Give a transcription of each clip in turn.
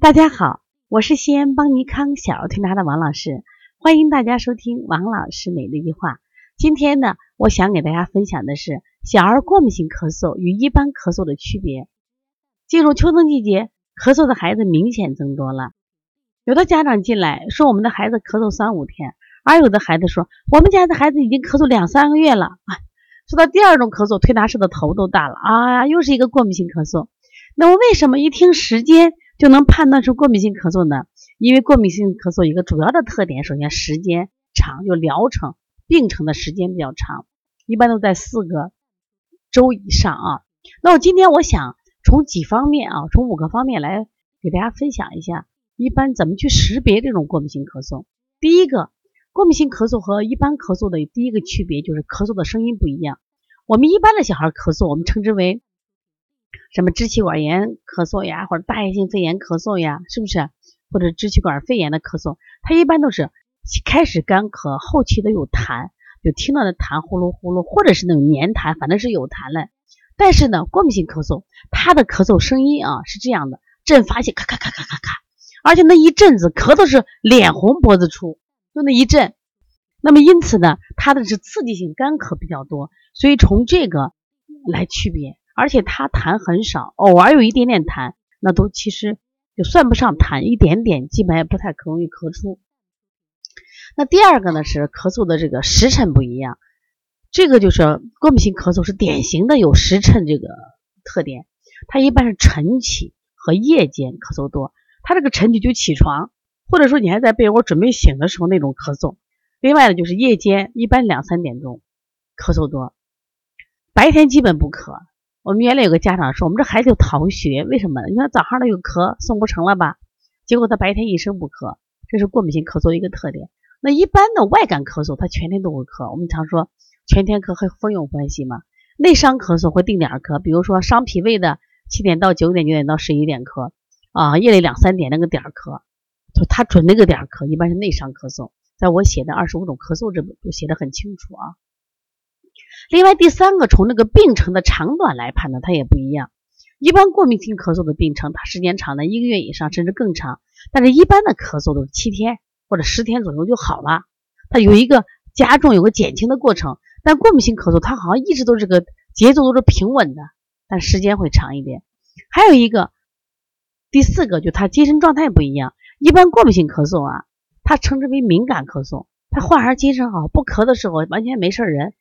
大家好，我是西安邦尼康小儿推拿的王老师，欢迎大家收听王老师每日一话。今天呢，我想给大家分享的是小儿过敏性咳嗽与一般咳嗽的区别。进入秋冬季节，咳嗽的孩子明显增多了。有的家长进来说，我们的孩子咳嗽三五天，而有的孩子说，我们家的孩子已经咳嗽两三个月了。说到第二种咳嗽，推拿师的头都大了啊，又是一个过敏性咳嗽。那么为什么一听时间就能判断出过敏性咳嗽呢？因为过敏性咳嗽一个主要的特点，首先时间长，就疗程病程的时间比较长，一般都在四个周以上啊。那我今天我想从几方面啊，从五个方面来给大家分享一下，一般怎么去识别这种过敏性咳嗽。第一个。过敏性咳嗽和一般咳嗽的第一个区别就是咳嗽的声音不一样。我们一般的小孩咳嗽，我们称之为什么支气管炎咳嗽呀，或者大叶性肺炎咳嗽呀，是不是？或者支气管肺炎的咳嗽，它一般都是开始干咳，后期的有痰，就听到的痰呼噜呼噜，或者是那种黏痰，反正是有痰了。但是呢，过敏性咳嗽，它的咳嗽声音啊是这样的，阵发性咔咔咔咔咔咔，而且那一阵子咳的是脸红脖子粗。就那一阵，那么因此呢，它的是刺激性干咳比较多，所以从这个来区别，而且它痰很少，偶尔有一点点痰，那都其实就算不上痰，一点点基本也不太可容易咳出。那第二个呢是咳嗽的这个时辰不一样，这个就是过敏性咳嗽是典型的有时辰这个特点，它一般是晨起和夜间咳嗽多，它这个晨起就起床。或者说你还在被窝准备醒的时候那种咳嗽，另外呢就是夜间一般两三点钟咳嗽多，白天基本不咳。我们原来有个家长说我们这孩子有逃学，为什么？你看早上他有咳送不成了吧？结果他白天一声不咳，这是过敏性咳嗽一个特点。那一般的外感咳嗽他全天都会咳，我们常说全天咳和风有关系嘛。内伤咳嗽会定点咳，比如说伤脾胃的七点到九点，九点到十一点咳啊，夜里两三点那个点咳。就他准那个点咳，一般是内伤咳嗽。在我写的《二十五种咳嗽》这本就写的很清楚啊。另外第三个，从那个病程的长短来判断，它也不一样。一般过敏性咳嗽的病程，它时间长的一个月以上，甚至更长。但是一般的咳嗽都是七天或者十天左右就好了，它有一个加重、有个减轻的过程。但过敏性咳嗽，它好像一直都这个节奏都是平稳的，但时间会长一点。还有一个，第四个就它精神状态不一样。一般过敏性咳嗽啊，它称之为敏感咳嗽。他患儿精神好，不咳的时候完全没事人，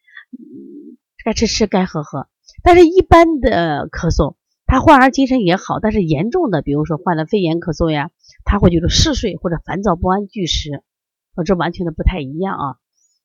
该吃吃该喝喝。但是，一般的咳嗽，他患儿精神也好，但是严重的，比如说患了肺炎咳嗽呀，他会觉得嗜睡或者烦躁不安、拒食，这完全的不太一样啊。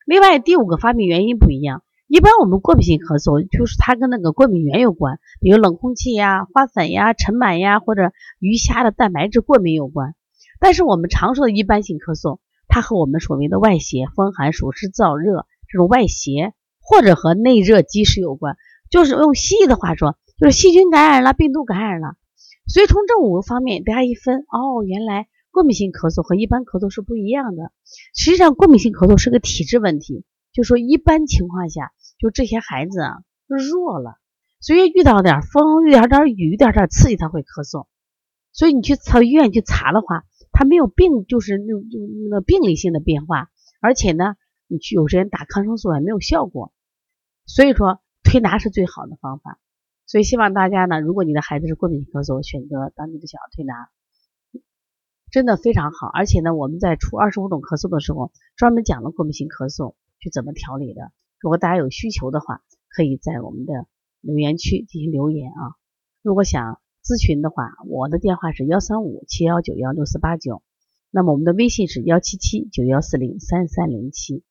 另外，第五个发病原因不一样。一般我们过敏性咳嗽，就是它跟那个过敏源有关，比如冷空气呀、花粉呀、尘螨呀，或者鱼虾的蛋白质过敏有关。但是我们常说的一般性咳嗽，它和我们所谓的外邪、风寒、暑湿、燥热这种外邪，或者和内热积食有关。就是用西医的话说，就是细菌感染了、病毒感染了。所以从这五个方面，大家一分，哦，原来过敏性咳嗽和一般咳嗽是不一样的。实际上，过敏性咳嗽是个体质问题，就说一般情况下，就这些孩子啊弱了，所以遇到点风、遇到点雨、遇到点刺激，他会咳嗽。所以你去查医院去查的话。他没有病，就是那那个病理性的变化，而且呢，你去有时间打抗生素也没有效果，所以说推拿是最好的方法。所以希望大家呢，如果你的孩子是过敏性咳嗽，选择当地的小儿推拿，真的非常好。而且呢，我们在出二十五种咳嗽的时候，专门讲了过敏性咳嗽是怎么调理的。如果大家有需求的话，可以在我们的留言区进行留言啊。如果想。咨询的话，我的电话是幺三五七幺九幺六四八九，那么我们的微信是幺七七九幺四零三三零七。